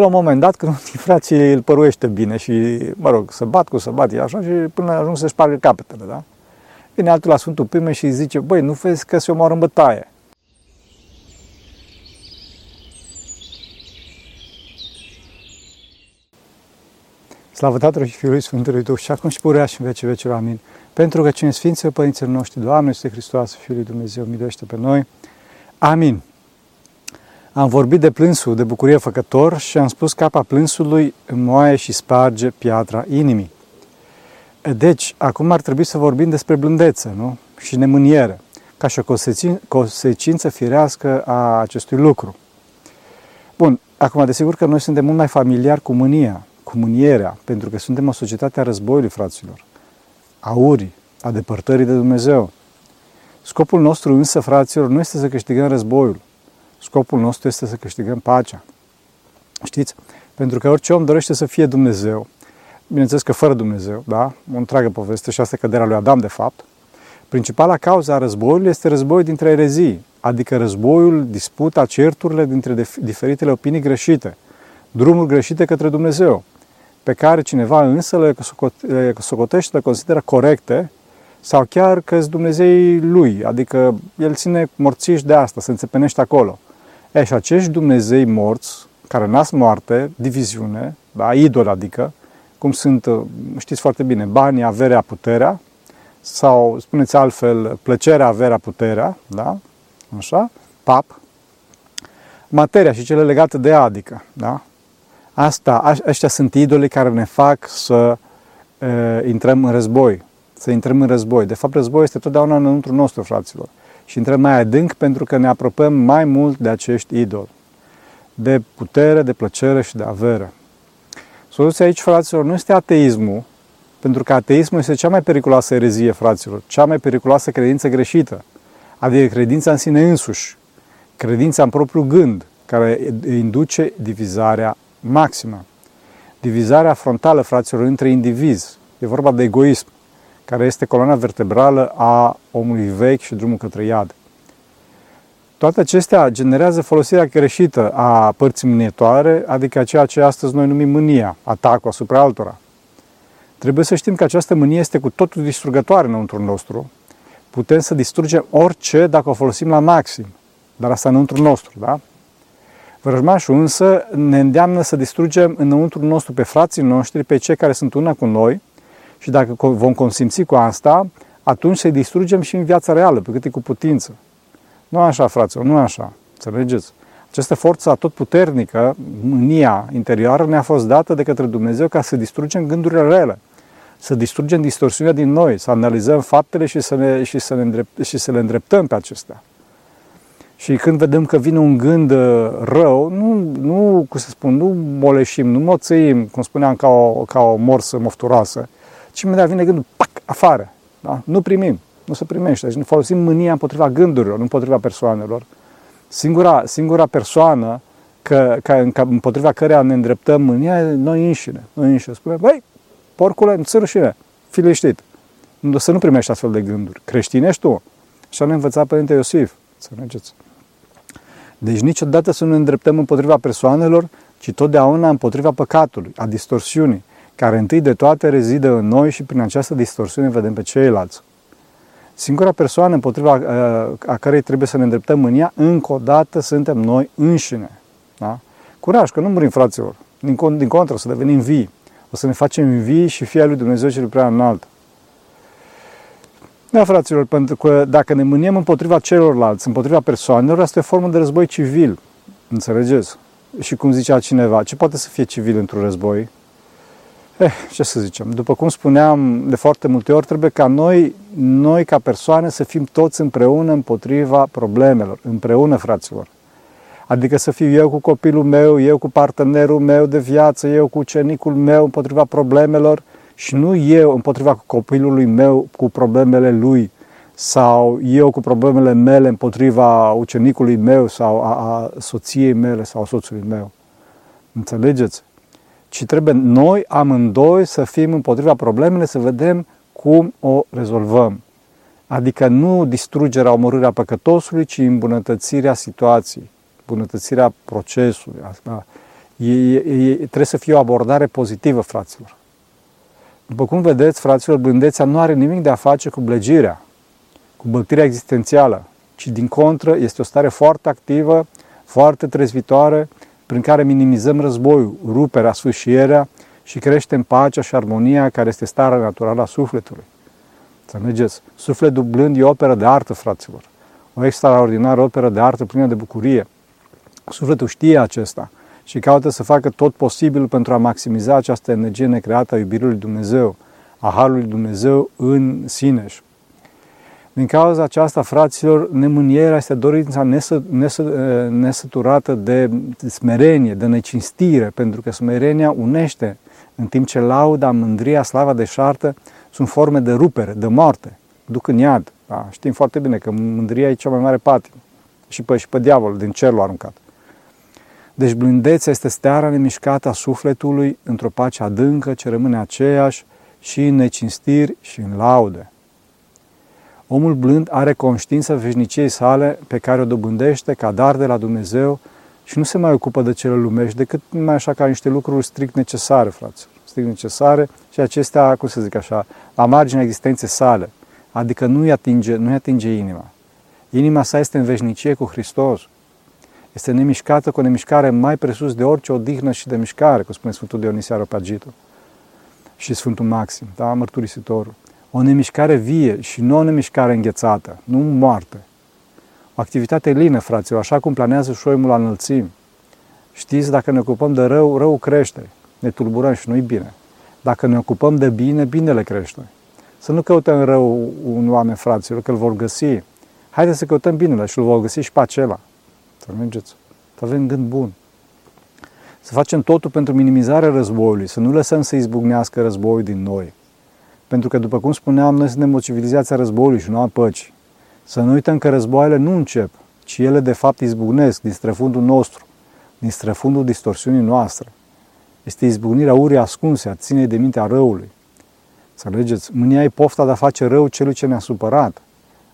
Până la un moment dat, când unii frații îl păruiește bine și, mă rog, să bat cu să bat, e așa, și până ajung să spargă capetele, da? Vine altul la Sfântul Pime și zice, băi, nu vezi că se omoară în bătaie. Slavă Tatălui și Fiului Sfântului Duh și acum și purea și în vece vecilor. Amin. Pentru că cine Sfinților Părinților noștri, Doamne, este Hristos, Fiul lui Dumnezeu, miluiește pe noi. Amin. Am vorbit de plânsul de bucurie făcător și am spus că apa plânsului moaie și sparge piatra inimii. Deci, acum ar trebui să vorbim despre blândețe, nu? Și nemâniere, ca și o consecință firească a acestui lucru. Bun, acum, desigur că noi suntem mult mai familiari cu mânia, cu mânierea, pentru că suntem o societate a războiului, fraților, a urii, a depărtării de Dumnezeu. Scopul nostru însă, fraților, nu este să câștigăm războiul. Scopul nostru este să câștigăm pacea. Știți? Pentru că orice om dorește să fie Dumnezeu, bineînțeles că fără Dumnezeu, da? O întreagă poveste și asta căderea lui Adam, de fapt. Principala cauza a războiului este războiul dintre erezii, adică războiul, disputa, certurile dintre diferitele opinii greșite, drumuri greșite către Dumnezeu, pe care cineva însă le socotește, le consideră corecte sau chiar că sunt Dumnezei lui, adică el ține morțiși de asta, se înțepenește acolo. E, și acești Dumnezei morți, care nasc moarte, diviziune, da, idol adică, cum sunt, uh, știți foarte bine, banii, averea, puterea, sau, spuneți altfel, plăcerea, averea, puterea, da? Așa? Pap. Materia și cele legate de ea, adică, da? Asta, ăștia sunt idolii care ne fac să e, intrăm în război, să intrăm în război. De fapt, război este totdeauna înăuntru nostru, fraților. Și intrăm mai adânc pentru că ne apropiem mai mult de acești idoli. De putere, de plăcere și de avere. Soluția aici, fraților, nu este ateismul, pentru că ateismul este cea mai periculoasă erezie, fraților, cea mai periculoasă credință greșită, adică credința în sine însuși, credința în propriul gând, care induce divizarea maximă. Divizarea frontală, fraților, între indivizi. E vorba de egoism, care este coloana vertebrală a omului vechi și drumul către iad. Toate acestea generează folosirea greșită a părții mânietoare, adică ceea ce astăzi noi numim mânia, atacul asupra altora. Trebuie să știm că această mânie este cu totul distrugătoare înăuntru nostru. Putem să distrugem orice dacă o folosim la maxim, dar asta înăuntru nostru, da? Vrăjmașul însă ne îndeamnă să distrugem înăuntru nostru pe frații noștri, pe cei care sunt una cu noi și dacă vom consimți cu asta, atunci să-i distrugem și în viața reală, pe cât e cu putință. Nu așa, fraților, nu așa. Înțelegeți? Această forță tot puternică, mânia interioară, ne-a fost dată de către Dumnezeu ca să distrugem gândurile rele, să distrugem distorsiunea din noi, să analizăm faptele și să, ne, și să, ne îndrept, și să le îndreptăm pe acestea. Și când vedem că vine un gând uh, rău, nu, nu cum să spun, nu moleșim, nu moțăim, cum spuneam, ca o, ca o morsă mofturoasă, ci imediat vine gândul, pac, afară. Da? Nu primim nu se primește. Deci ne folosim mânia împotriva gândurilor, nu împotriva persoanelor. Singura, singura persoană că, că, împotriva căreia ne îndreptăm mânia e noi înșine. Noi înșine. Spune, băi, porcule, nu ți rușine, fi liniștit. Să nu primești astfel de gânduri. Creștin ești tu. Așa ne învăța Părinte Iosif. Să mergeți. Deci niciodată să nu ne îndreptăm împotriva persoanelor, ci totdeauna împotriva păcatului, a distorsiunii, care întâi de toate rezidă în noi și prin această distorsiune vedem pe ceilalți. Singura persoană împotriva uh, a cărei trebuie să ne îndreptăm mânia, încă o dată suntem noi înșine. Da? Curaj, că nu murim, fraților. Din, din contră, să devenim vii. O să ne facem vii și fia lui Dumnezeu cel prea înalt. Da, fraților, pentru că dacă ne mâniem împotriva celorlalți, împotriva persoanelor, asta e o formă de război civil. Înțelegeți? Și cum zicea cineva, ce poate să fie civil într-un război? Eh, ce să zicem, după cum spuneam de foarte multe ori, trebuie ca noi, noi ca persoane să fim toți împreună împotriva problemelor, împreună, fraților. Adică să fiu eu cu copilul meu, eu cu partenerul meu de viață, eu cu ucenicul meu împotriva problemelor și nu eu împotriva copilului meu cu problemele lui sau eu cu problemele mele împotriva ucenicului meu sau a, a soției mele sau a soțului meu. Înțelegeți? Ci trebuie noi amândoi să fim împotriva problemele, să vedem cum o rezolvăm. Adică nu distrugerea, omorârea păcătosului, ci îmbunătățirea situației, îmbunătățirea procesului. Asta E, e, trebuie să fie o abordare pozitivă, fraților. După cum vedeți, fraților, blândețea nu are nimic de a face cu blăgirea, cu băltirea existențială, ci din contră este o stare foarte activă, foarte trezvitoare, prin care minimizăm războiul, ruperea, sfâșierea și creștem pacea și armonia care este starea naturală a sufletului. Să mergeți. Sufletul blând e o operă de artă, fraților. O extraordinară operă de artă plină de bucurie. Sufletul știe acesta și caută să facă tot posibilul pentru a maximiza această energie necreată a iubirii lui Dumnezeu, a Harului Dumnezeu în sine. Din cauza aceasta, fraților, nemânierea este dorința nesă, nesă, nesăturată de smerenie, de necinstire, pentru că smerenia unește, în timp ce lauda, mândria, slava deșartă sunt forme de rupere, de moarte, duc în iad. Da? Știm foarte bine că mândria e cea mai mare patimă. Și pe, și pe diavol din cer l-a aruncat. Deci blândețea este steara nemișcată a sufletului într-o pace adâncă ce rămâne aceeași și în necinstiri și în laude. Omul blând are conștiința veșniciei sale pe care o dobândește ca dar de la Dumnezeu și nu se mai ocupă de cele lumești decât mai așa ca niște lucruri strict necesare, frate. Strict necesare și acestea, cum să zic așa, la marginea existenței sale. Adică nu-i atinge, nu-i atinge inima. Inima sa este în veșnicie cu Hristos. Este nemișcată cu o nemișcare mai presus de orice odihnă și de mișcare, cum spune Sfântul Dionisia Aropagitul și Sfântul Maxim, da, mărturisitorul. O nemișcare vie și nu o nemișcare înghețată, nu moarte. O activitate lină, fraților, așa cum planează șoimul la înălțimi. Știți, dacă ne ocupăm de rău, rău crește. Ne tulburăm și nu-i bine. Dacă ne ocupăm de bine, binele crește. Să nu căutăm rău un oameni, fraților, că îl vor găsi. Haideți să căutăm binele și îl vor găsi și pe acela. Să mergeți. Să avem gând bun. Să facem totul pentru minimizarea războiului, să nu lăsăm să izbucnească războiul din noi. Pentru că, după cum spuneam, noi suntem o civilizație a războiului și nu a păcii. Să nu uităm că războaiele nu încep, ci ele de fapt izbucnesc din străfundul nostru, din străfundul distorsiunii noastre. Este izbucnirea urii ascunse, a ținei de mintea răului. Să alegeți, mânia e pofta de a face rău celui ce ne-a supărat.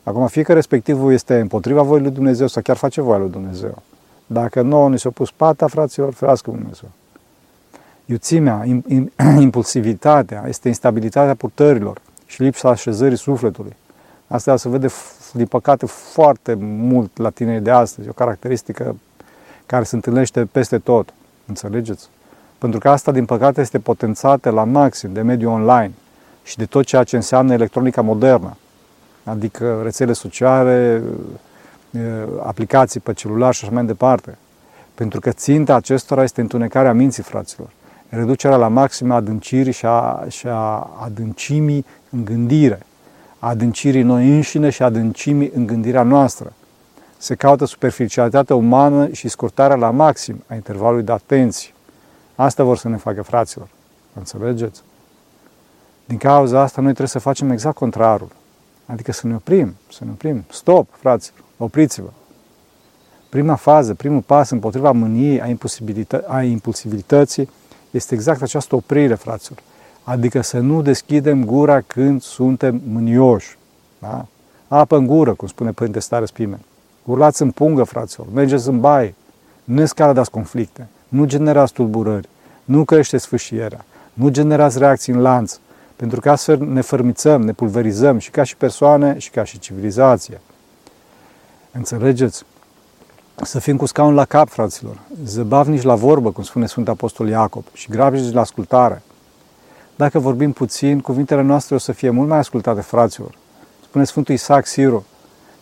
Acum, fie că respectivul este împotriva voii lui Dumnezeu sau chiar face voia lui Dumnezeu. Dacă nouă ni s-a pus pata, fraților, ferească Dumnezeu. Iuțimea, impulsivitatea, este instabilitatea purtărilor și lipsa așezării sufletului. Asta se vede, din păcate, foarte mult la tineri de astăzi, o caracteristică care se întâlnește peste tot. Înțelegeți? Pentru că asta, din păcate, este potențată la maxim de mediul online și de tot ceea ce înseamnă electronica modernă, adică rețele sociale, aplicații pe celular și așa mai departe. Pentru că ținta acestora este întunecarea minții, fraților reducerea la maximă adâncirii și a, și a adâncimii în gândire, adâncirii noi înșine și adâncimii în gândirea noastră. Se caută superficialitatea umană și scurtarea la maxim a intervalului de atenție. Asta vor să ne facă fraților. Înțelegeți? Din cauza asta noi trebuie să facem exact contrarul. Adică să ne oprim, să ne oprim. Stop, fraților, opriți-vă. Prima fază, primul pas împotriva mâniei, a, impulsibilită- a impulsibilității, este exact această oprire, fraților. Adică să nu deschidem gura când suntem mânioși. Da? Apă în gură, cum spune Părinte Stare Spimen. Urlați în pungă, fraților, mergeți în baie. Nu escaladați conflicte, nu generați tulburări, nu creșteți sfâșierea, nu generați reacții în lanț, pentru că astfel ne fărmițăm, ne pulverizăm și ca și persoane și ca și civilizație. Înțelegeți? Să fim cu scaun la cap, fraților, zăbavnici la vorbă, cum spune Sfântul Apostol Iacob, și grabnici la ascultare. Dacă vorbim puțin, cuvintele noastre o să fie mult mai ascultate, fraților. Spune Sfântul Isaac Siru,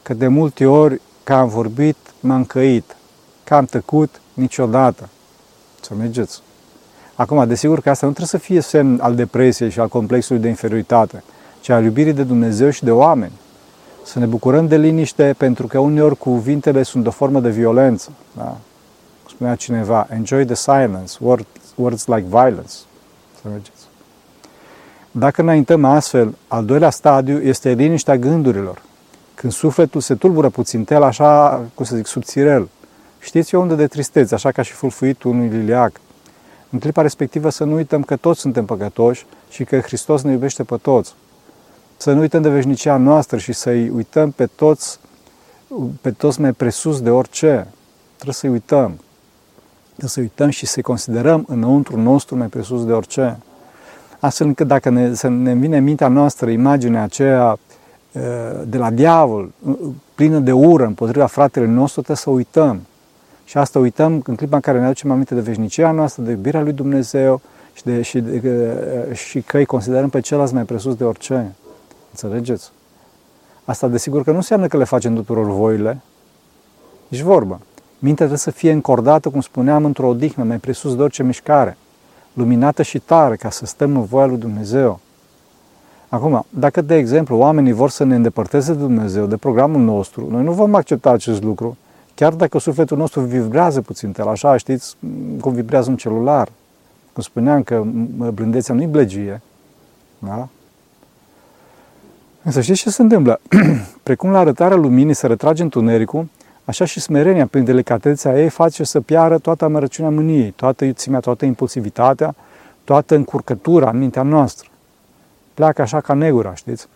că de multe ori că am vorbit, m-am căit, că am tăcut, niciodată. Să mergeți. Acum, desigur că asta nu trebuie să fie semn al depresiei și al complexului de inferioritate, ci al iubirii de Dumnezeu și de oameni să ne bucurăm de liniște, pentru că uneori cuvintele sunt o formă de violență. Da? Spunea cineva, enjoy the silence, words, words like violence. Să mergeți. Dacă înaintăm astfel, al doilea stadiu este liniștea gândurilor. Când sufletul se tulbură puțin, tel așa, cum să zic, subțirel. Știți, o undă de tristețe, așa ca și fulfuitul unui liliac. În clipa respectivă să nu uităm că toți suntem păcătoși și că Hristos ne iubește pe toți să nu uităm de veșnicia noastră și să-i uităm pe toți, pe toți mai presus de orice. Trebuie să-i uităm. să uităm și să considerăm înăuntru nostru mai presus de orice. Astfel încât dacă ne, să ne vine în mintea noastră imaginea aceea de la diavol, plină de ură împotriva fratelui nostru, trebuie să uităm. Și asta uităm în clipa în care ne aducem aminte de veșnicia noastră, de iubirea lui Dumnezeu și, de, și, de, și că îi considerăm pe celălalt mai presus de orice. Înțelegeți? Asta desigur că nu înseamnă că le facem tuturor voile, nici vorbă. Mintea trebuie să fie încordată, cum spuneam, într-o odihnă, mai presus de orice mișcare, luminată și tare, ca să stăm în voia lui Dumnezeu. Acum, dacă, de exemplu, oamenii vor să ne îndepărteze de Dumnezeu, de programul nostru, noi nu vom accepta acest lucru, chiar dacă sufletul nostru vibrează puțin el, așa, știți cum vibrează un celular. Cum spuneam că blândețea nu-i blăgie, da? Însă știți ce se întâmplă? Precum la arătarea luminii se retrage întunericul, așa și smerenia, prin delicatețea ei, face să piară toată amărăciunea mâniei, toată iuțimea, toată impulsivitatea, toată încurcătura în mintea noastră. Pleacă așa ca negura, știți?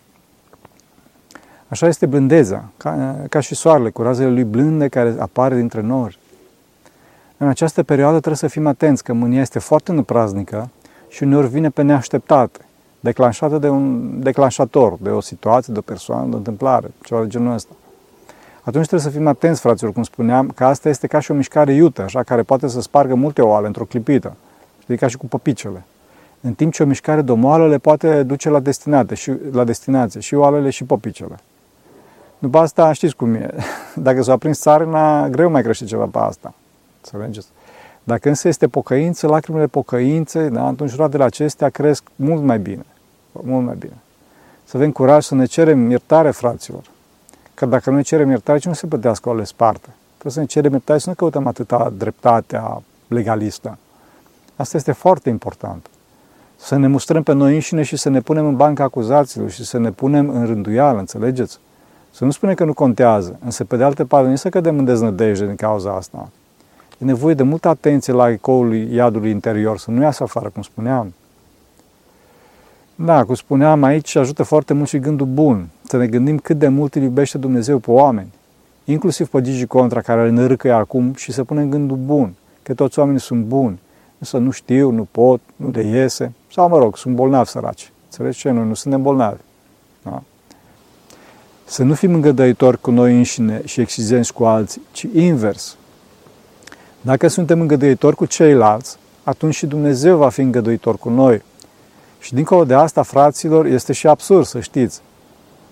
Așa este blândeza, ca, ca și soarele, cu razele lui blânde care apare dintre nori. În această perioadă trebuie să fim atenți că mânia este foarte năpraznică și uneori vine pe neașteptate declanșată de un declanșator, de o situație, de o persoană, de o întâmplare, ceva de genul ăsta. Atunci trebuie să fim atenți, fraților, cum spuneam, că asta este ca și o mișcare iută, așa, care poate să spargă multe oale într-o clipită. Știi, ca și cu păpicele. În timp ce o mișcare de moală le poate duce la, destinate, și, la destinație, și oalele și păpicele. După asta știți cum e. Dacă s-a aprins țarina, greu mai crește ceva pe asta. Înțelegeți? Dacă însă este pocăință, lacrimile pocăinței, da, atunci roadele acestea cresc mult mai bine. Mult mai bine. Să avem curaj să ne cerem iertare, fraților. Că dacă nu ne cerem iertare, ce nu se plătească o le sparte. Trebuie să ne cerem iertare, să nu căutăm atâta dreptatea legalistă. Asta este foarte important. Să ne mustrăm pe noi înșine și să ne punem în banca acuzaților și să ne punem în rânduială, înțelegeți? Să nu spunem că nu contează, însă pe de altă parte nu să cădem în deznădejde din cauza asta. E nevoie de multă atenție la ecoul iadului interior, să nu iasă afară, cum spuneam. Da, cum spuneam aici, ajută foarte mult și gândul bun. Să ne gândim cât de mult îl iubește Dumnezeu pe oameni. Inclusiv pe Gigi Contra, care îl nărâcă acum și să punem gândul bun. Că toți oamenii sunt buni. Însă nu știu, nu pot, nu le iese. Sau, mă rog, sunt bolnavi săraci. Înțelegi ce? Noi nu suntem bolnavi. Da? Să nu fim îngădăitori cu noi înșine și exigenți cu alții, ci invers. Dacă suntem îngăduitori cu ceilalți, atunci și Dumnezeu va fi îngăduitor cu noi. Și dincolo de asta, fraților, este și absurd, să știți.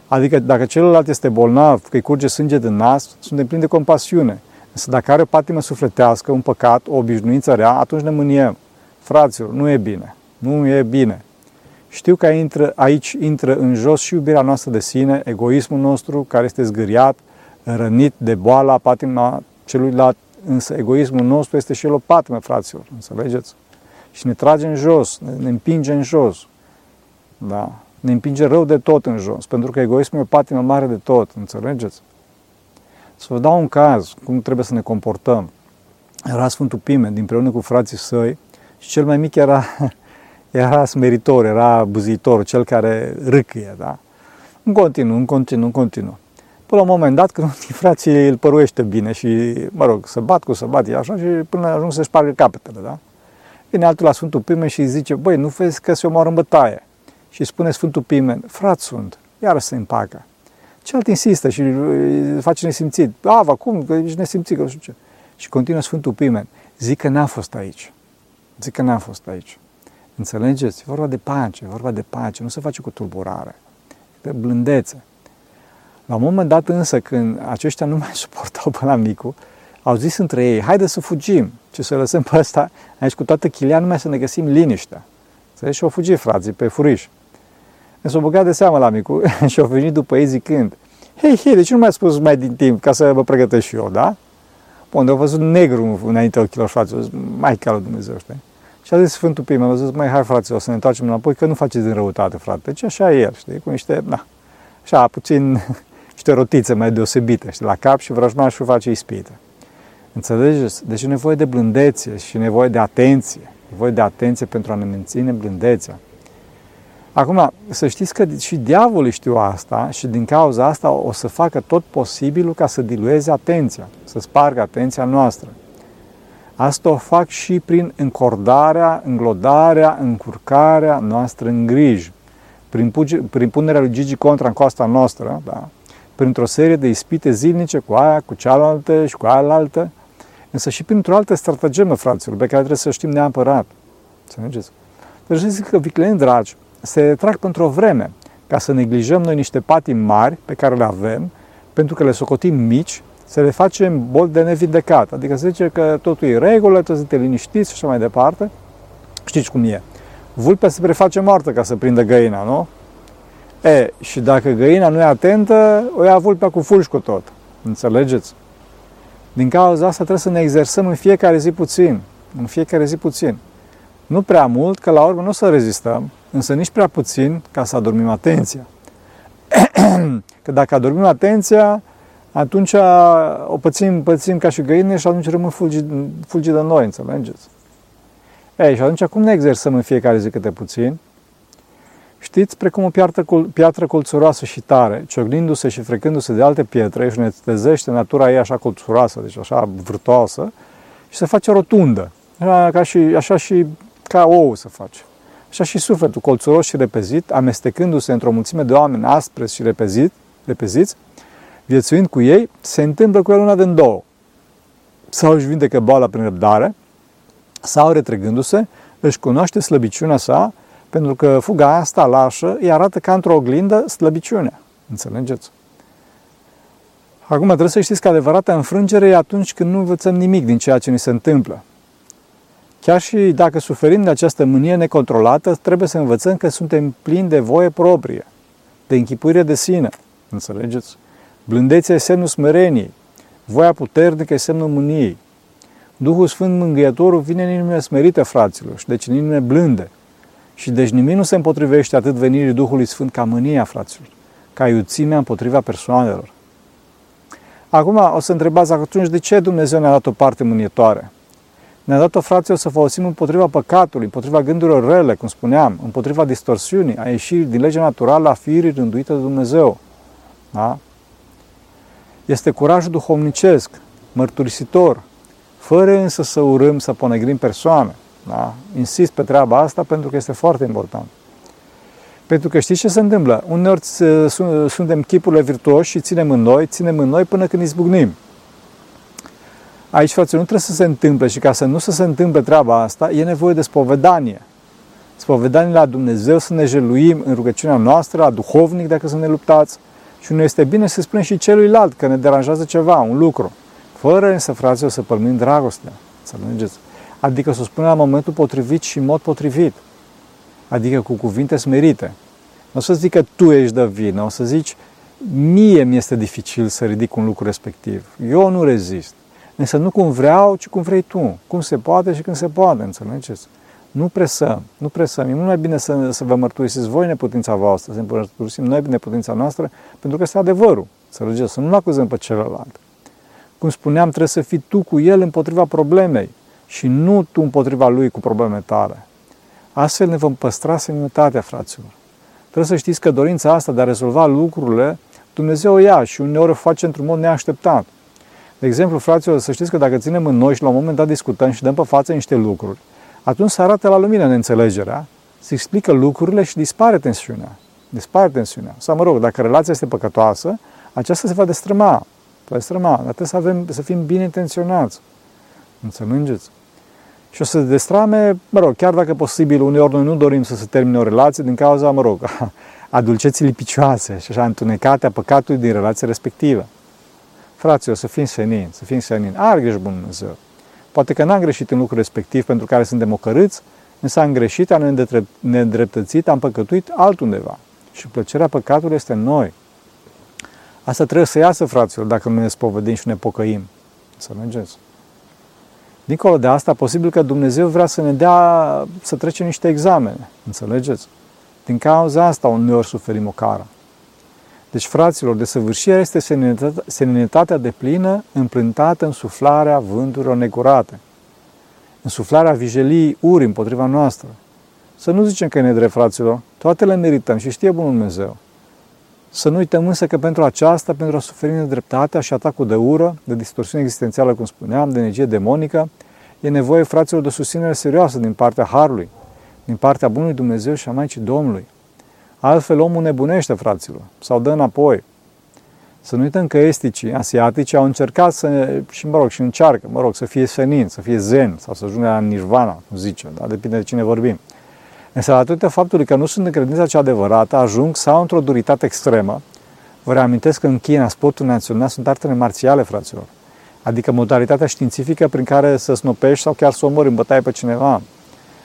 Adică dacă celălalt este bolnav, că îi curge sânge din nas, suntem plini de compasiune. Însă dacă are o patimă sufletească, un păcat, o obișnuință rea, atunci ne mâniem. Fraților, nu e bine. Nu e bine. Știu că intră, aici intră în jos și iubirea noastră de sine, egoismul nostru care este zgâriat, rănit de boala, patima celuilalt, însă egoismul nostru este și el o patimă, fraților, înțelegeți? Și ne trage în jos, ne, ne împinge în jos. Da? Ne împinge rău de tot în jos, pentru că egoismul e o patimă mare de tot, înțelegeți? Să vă dau un caz, cum trebuie să ne comportăm. Era Sfântul Pimen, dinpreună cu frații săi, și cel mai mic era, era smeritor, era buzitor, cel care râcâie, da? În continuu, în continuu, în continuu. Până la un moment dat, când frații îl păruiește bine și, mă rog, să bat cu să bat, e așa, și până ajung să spargă capetele, da? Vine altul la Sfântul Pimen și îi zice, băi, nu vezi că se omoară în bătaie? Și spune Sfântul Pimen, frat sunt, iară se împacă. Celălalt insistă și face nesimțit. A, cum? Că ești nesimțit, că nu știu ce. Și continuă Sfântul Pimen. Zic că n-a fost aici. Zic că n-a fost aici. Înțelegeți? E vorba de pace, e vorba de pace. Nu se face cu tulburare. De blândețe. La un moment dat însă, când aceștia nu mai suportau pe la micu, au zis între ei, haide să fugim, ce să lăsăm pe ăsta aici cu toată chilia, numai să ne găsim liniștea. Și au fugit frații pe furiș. s-au băgat de seamă la micu și au venit după ei zicând, hei, hei, de ce nu mi-ai spus mai din timp ca să mă pregătesc și eu, da? Bun, au văzut negru înainte ochilor fraților, mai calul Dumnezeu, știi? Și a zis Sfântul Pim, a zis, mai hai fraților, să ne întoarcem înapoi, că nu faceți din răutate, frate. Deci așa e el, știi, cu niște, na, așa, puțin niște rotițe mai deosebite știi, la cap și vrăjmașul face ispită. Înțelegeți? Deci e nevoie de blândețe și nevoie de atenție. Nevoie de atenție pentru a ne menține blândețea. Acum, să știți că și diavolul știu asta și din cauza asta o să facă tot posibilul ca să dilueze atenția, să spargă atenția noastră. Asta o fac și prin încordarea, înglodarea, încurcarea noastră în griji, prin, prin punerea lui Gigi contra în coasta noastră, da? Printr-o serie de ispite zilnice cu aia, cu cealaltă și cu aia altă, însă și printr-o altă stratagemă, fraților, pe care trebuie să știm neapărat. Să mergeți. Deci zic că vicleni dragi se trag pentru o vreme ca să neglijăm noi niște patimi mari pe care le avem, pentru că le socotim mici, să le facem bol de nevindecat. Adică se zice că totul e regulă, trebuie să te liniștiți și așa mai departe. Știți cum e. Vulpea se preface moartă ca să prindă găina, nu? E, și dacă găina nu e atentă, o ia vulpea cu fulș tot. Înțelegeți? Din cauza asta trebuie să ne exersăm în fiecare zi puțin. În fiecare zi puțin. Nu prea mult, că la urmă nu o să rezistăm, însă nici prea puțin ca să adormim atenția. că dacă adormim atenția, atunci o pățim, pățim ca și găine și atunci rămân fulgi, fulgi de noi, înțelegeți? Ei, și atunci cum ne exersăm în fiecare zi câte puțin? Știți, precum o piatră, piatră colțuroasă și tare, ciocnindu-se și frecându-se de alte pietre și ne tezește natura ei așa colțuroasă, deci așa vârtoasă, și se face rotundă, așa, ca și, așa și ca ou să face. Așa și sufletul colțuros și repezit, amestecându-se într-o mulțime de oameni aspre și repezit, repeziți, viețuind cu ei, se întâmplă cu el una din două. Sau își vindecă boala prin răbdare, sau retrăgându-se, își cunoaște slăbiciunea sa, pentru că fuga asta lașă îi arată ca într-o oglindă slăbiciunea. Înțelegeți? Acum trebuie să știți că adevărata înfrângere e atunci când nu învățăm nimic din ceea ce ni se întâmplă. Chiar și dacă suferim de această mânie necontrolată, trebuie să învățăm că suntem plini de voie proprie, de închipuire de sine. Înțelegeți? Blândețea e semnul smereniei, voia puternică e semnul mâniei. Duhul Sfânt Mângâietorul vine în inimile smerite, fraților, și deci în inimile blânde. Și deci nimic nu se împotrivește atât venirii Duhului Sfânt ca mânia, fraților, ca iuțimea împotriva persoanelor. Acum o să întrebați atunci de ce Dumnezeu ne-a dat o parte mânietoare? Ne-a dat-o, fraților, să folosim împotriva păcatului, împotriva gândurilor rele, cum spuneam, împotriva distorsiunii, a ieșirii din legea naturală a firii rânduită de Dumnezeu. Da? Este curajul duhovnicesc, mărturisitor, fără însă să urâm, să ponegrim persoane. Da? Insist pe treaba asta pentru că este foarte important. Pentru că știți ce se întâmplă? Uneori suntem chipurile virtuoși și ținem în noi, ținem în noi până când izbucnim. Aici, frate, nu trebuie să se întâmple și ca să nu să se întâmple treaba asta, e nevoie de spovedanie. Spovedanie la Dumnezeu, să ne jeluim în rugăciunea noastră, la duhovnic dacă să ne luptați, și nu este bine să spunem și celuilalt că ne deranjează ceva, un lucru, fără însă, frate, să părmim dragostea. Să mergeți. Adică să o spunem la momentul potrivit și în mod potrivit. Adică cu cuvinte smerite. Nu o să zic că tu ești de vină, o să zici, mie mi este dificil să ridic un lucru respectiv. Eu nu rezist. Însă nu cum vreau, ci cum vrei tu. Cum se poate și când se poate, înțelegeți? Nu presăm, nu presăm. E mult mai bine să, să vă mărturisiți voi neputința voastră, să mărturisim noi neputința noastră, pentru că este adevărul. Înțelegeți? Să nu-l acuzăm pe celălalt. Cum spuneam, trebuie să fii tu cu el împotriva problemei și nu tu împotriva lui cu probleme tale. Astfel ne vom păstra seninătatea, fraților. Trebuie să știți că dorința asta de a rezolva lucrurile, Dumnezeu o ia și uneori o face într-un mod neașteptat. De exemplu, fraților, să știți că dacă ținem în noi și la un moment dat discutăm și dăm pe față niște lucruri, atunci se arată la lumină neînțelegerea, se explică lucrurile și dispare tensiunea. Dispare tensiunea. Sau, mă rog, dacă relația este păcătoasă, aceasta se va destrăma. Va destrăma. Dar trebuie să, avem, să fim bine intenționați. Înțelegeți? Și o să se destrame, mă rog, chiar dacă posibil, uneori noi nu dorim să se termine o relație din cauza, mă rog, a dulceții lipicioase și așa întunecate a păcatului din relația respectivă. Fraților, să fim senin, să fim senin. Are grijă Bunul Dumnezeu. Poate că n-am greșit în lucrul respectiv pentru care suntem ocărâți, însă am greșit, am nedreptățit, am păcătuit altundeva. Și plăcerea păcatului este în noi. Asta trebuie să iasă, fraților, dacă nu ne spovedim și ne pocăim. Să mergeți. Dincolo de asta, posibil că Dumnezeu vrea să ne dea să trecem niște examene. Înțelegeți? Din cauza asta uneori suferim o cară. Deci, fraților, desăvârșirea este seninitatea de plină împlântată în suflarea vânturilor negurate, în suflarea vijelii uri împotriva noastră. Să nu zicem că e nedrept, fraților, toate le merităm și știe Bunul Dumnezeu. Să nu uităm însă că pentru aceasta, pentru a suferi nedreptatea și atacul de ură, de distorsiune existențială, cum spuneam, de energie demonică, e nevoie, fraților, de susținere serioasă din partea Harului, din partea Bunului Dumnezeu și a Maicii Domnului. Altfel omul nebunește, fraților, sau dă înapoi. Să nu uităm că esticii, asiatici, au încercat să, și mă rog, și încearcă, mă rog, să fie senin, să fie zen, sau să ajungă la nirvana, cum zice, da? depinde de cine vorbim. Însă, datorită faptului că nu sunt în credința cea adevărată, ajung sau într-o duritate extremă. Vă reamintesc că în China, sportul național sunt artele marțiale, fraților. Adică modalitatea științifică prin care să snopești sau chiar să omori în bătaie pe cineva.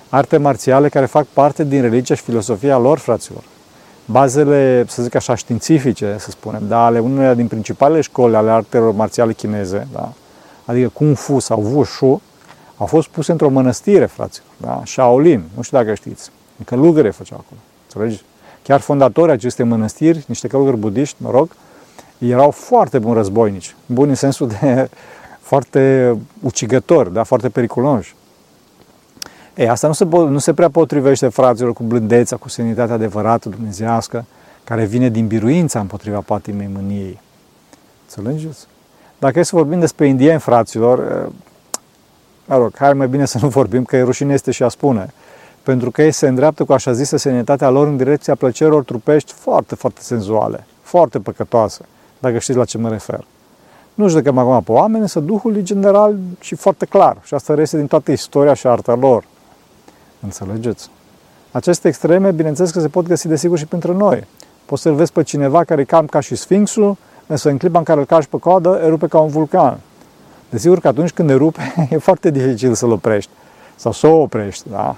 Arte marțiale care fac parte din religia și filosofia lor, fraților bazele, să zic așa, științifice, să spunem, da, ale unei din principalele școli ale artelor marțiale chineze, da, adică Kung Fu sau Wushu, au fost puse într-o mănăstire, fraților, da, Shaolin, nu știu dacă știți, în călugăre făceau acolo, înțelegi? Chiar fondatorii acestei mănăstiri, niște călugări budiști, mă rog, erau foarte buni războinici, buni în sensul de foarte ucigători, da, foarte periculoși. Ei, asta nu se, nu se prea potrivește, fraților, cu blândețea, cu senitatea adevărată dumnezească, care vine din biruința împotriva patimei mâniei. Înțelegeți? Dacă e să vorbim despre indieni, fraților, mă rog, hai mai bine să nu vorbim, că e rușine este și a spune. Pentru că ei se îndreaptă cu așa zisă senitatea lor în direcția plăcerilor trupești foarte, foarte senzuale, foarte păcătoase, dacă știți la ce mă refer. Nu judecăm acum pe oameni, însă Duhul e general și foarte clar. Și asta reiese din toată istoria și arta lor. Înțelegeți? Aceste extreme, bineînțeles că se pot găsi desigur și pentru noi. Poți să-l vezi pe cineva care cam ca și Sfinxul, însă în clipa în care îl cași pe coadă, erupe ca un vulcan. Desigur că atunci când erupe, e foarte dificil să-l oprești sau să o oprești, da?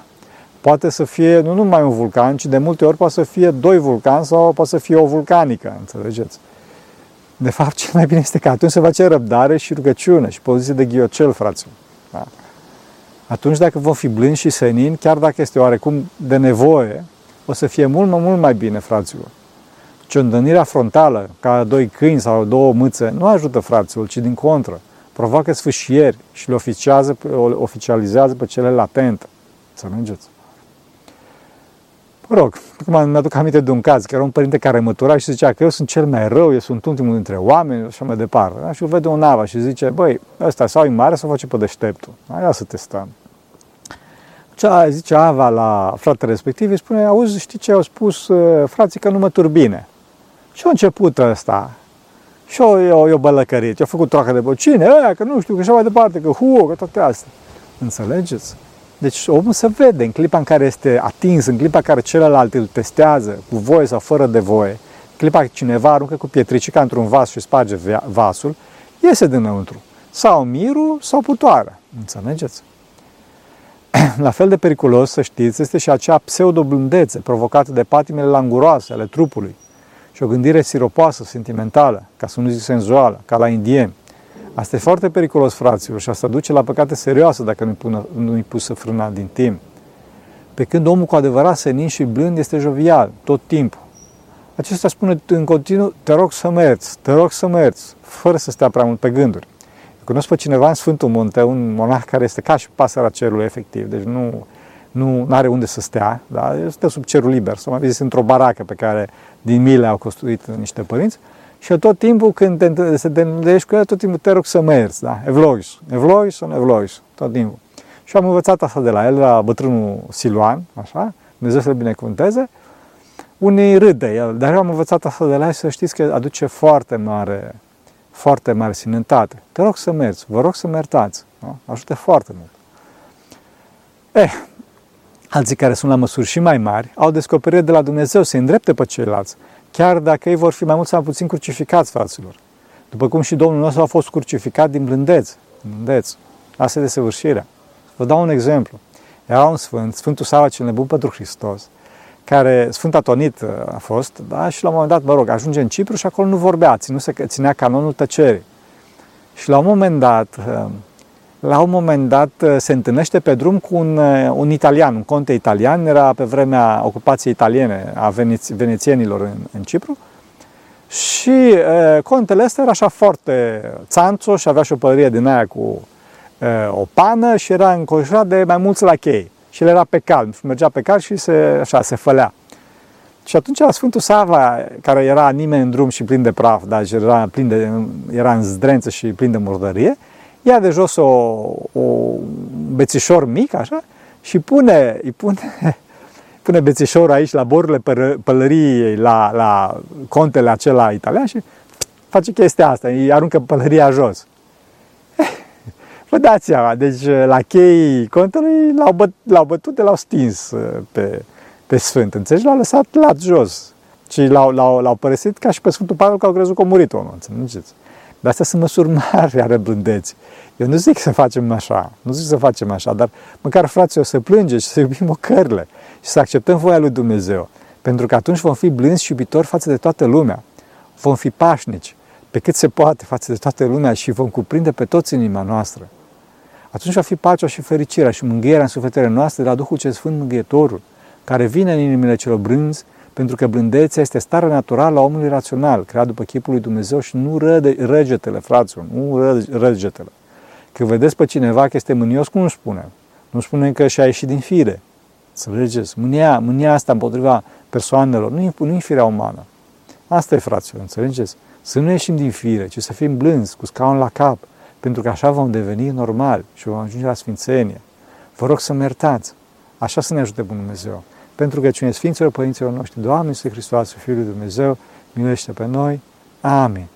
Poate să fie nu numai un vulcan, ci de multe ori poate să fie doi vulcani sau poate să fie o vulcanică, înțelegeți? De fapt, cel mai bine este că atunci se face răbdare și rugăciune și poziție de ghiocel, fraților. Da? atunci dacă vom fi blânzi și senini, chiar dacă este oarecum de nevoie, o să fie mult, mult, mult mai bine, fraților. Ciondănirea frontală, ca doi câini sau două mâțe, nu ajută fraților, ci din contră. Provoacă sfâșieri și le oficiază, oficializează pe cele latente. Să mergeți. Mă rog, acum mi-aduc aminte de un caz, că era un părinte care mătura și zicea că eu sunt cel mai rău, eu sunt ultimul dintre oameni și așa mai departe. Da? Și îl vede un ava și zice, băi, ăsta sau e mare sau face pe deșteptul. Hai să testăm. Ce zice Ava la fratele respectiv, îi spune, auzi, știi ce au spus uh, frații că nu mă turbine. Și a început ăsta. Și eu, eu, eu bălăcărit, a făcut troacă de bă, cine? Aia, că nu știu, că așa mai departe, că hu, că toate astea. Înțelegeți? Deci omul se vede în clipa în care este atins, în clipa în care celălalt îl testează, cu voie sau fără de voie, în clipa în care cineva aruncă cu pietricica într-un vas și sparge vasul, iese dinăuntru. Sau mirul sau putoarea. Înțelegeți? La fel de periculos, să știți, este și acea pseudoblândețe provocată de patimele languroase ale trupului și o gândire siropoasă, sentimentală, ca să nu zic senzuală, ca la indieni. Asta e foarte periculos, fraților, și asta duce la păcate serioase dacă nu-i, nu-i pusă frâna din timp. Pe când omul cu adevărat senin și blând este jovial, tot timpul. Acesta spune în continuu, te rog să mergi, te rog să mergi, fără să stea prea mult pe gânduri. Eu cunosc pe cineva în Sfântul Munte, un monah care este ca și pasărea cerului efectiv, deci nu, nu are unde să stea, da? stă sub cerul liber, sau mai zis într-o baracă pe care din mile au construit niște părinți, și tot timpul când te, se întâlnești cu el, tot timpul te rog să mergi, da? Evlois, Evlois, Evlois, tot timpul. Și am învățat asta de la el, la bătrânul Siluan, așa, Dumnezeu să-l binecuvânteze. Unii râd de el, dar eu am învățat asta de la el să știți că aduce foarte mare, foarte mare sinentate. Te rog să mergi, vă rog să mertați, da? ajută foarte mult. Eh, alții care sunt la măsuri și mai mari au descoperit de la Dumnezeu să îndrepte pe ceilalți chiar dacă ei vor fi mai mult sau mai puțin crucificați, fraților. După cum și Domnul nostru a fost crucificat din blândeț. Blândeț. Asta e desăvârșirea. Vă dau un exemplu. Era un sfânt, Sfântul Sava cel nebun pentru Hristos, care, Sfânt Atonit uh, a fost, da, și la un moment dat, mă rog, ajunge în Cipru și acolo nu vorbea, ținu, ținea canonul tăcerii. Și la un moment dat, uh, la un moment dat uh, se întâlnește pe drum cu un, uh, un italian, un conte italian, era pe vremea ocupației italiene a veneț- venețienilor în, în Cipru, și e, uh, contele ăsta era așa foarte țanțo și avea și o pălărie din aia cu e, o pană și era înconjurat de mai mulți lachei. Și el era pe cal, mergea pe cal și se, așa, se fălea. Și atunci la Sfântul Sava, care era nimeni în drum și plin de praf, dar era, plin de, era în zdrență și plin de murdărie, ia de jos o, o bețișor mic, așa, și pune, îi pune, pune bețișorul aici la borurile pălăriei, la, la contele acela italian și face chestia asta, îi aruncă pălăria jos. Vă dați seama, deci la chei contelui l-au, băt, l-au bătut, l-au stins uh, pe, pe Sfânt, înțelegi? L-au lăsat lat jos și l-au, l-au, l-au părăsit ca și pe Sfântul Pavel că au crezut că a murit omul, înțelegeți? Dar astea sunt măsuri mari ale blândeții. Eu nu zic să facem așa, nu zic să facem așa, dar măcar frații o să plânge și să iubim ocările și să acceptăm voia lui Dumnezeu. Pentru că atunci vom fi blânzi și iubitori față de toată lumea. Vom fi pașnici pe cât se poate față de toată lumea și vom cuprinde pe toți în inima noastră. Atunci va fi pacea și fericirea și mângâierea în sufletele noastre de la Duhul cel Sfânt Mângâietorul, care vine în inimile celor brânzi, pentru că blândețea este starea naturală a omului rațional, creat după chipul lui Dumnezeu și nu răde, răgetele, fraților, nu răgetele. Că vedeți pe cineva că este mânios, cum nu spune? Nu spune că și-a ieșit din fire. Să vedeți, mânia, mânia asta împotriva persoanelor nu e, nu e firea umană. Asta e, fraților, înțelegeți? Să nu ieșim din fire, ci să fim blânzi, cu scaun la cap, pentru că așa vom deveni normal și vom ajunge la sfințenie. Vă rog să mă iertați. Așa să ne ajute Bunul Dumnezeu. Pentru că cine Sfinților Părinților noștri, Doamne, Iisuse Hristos, Fiul lui Dumnezeu, miluiește pe noi. Amin.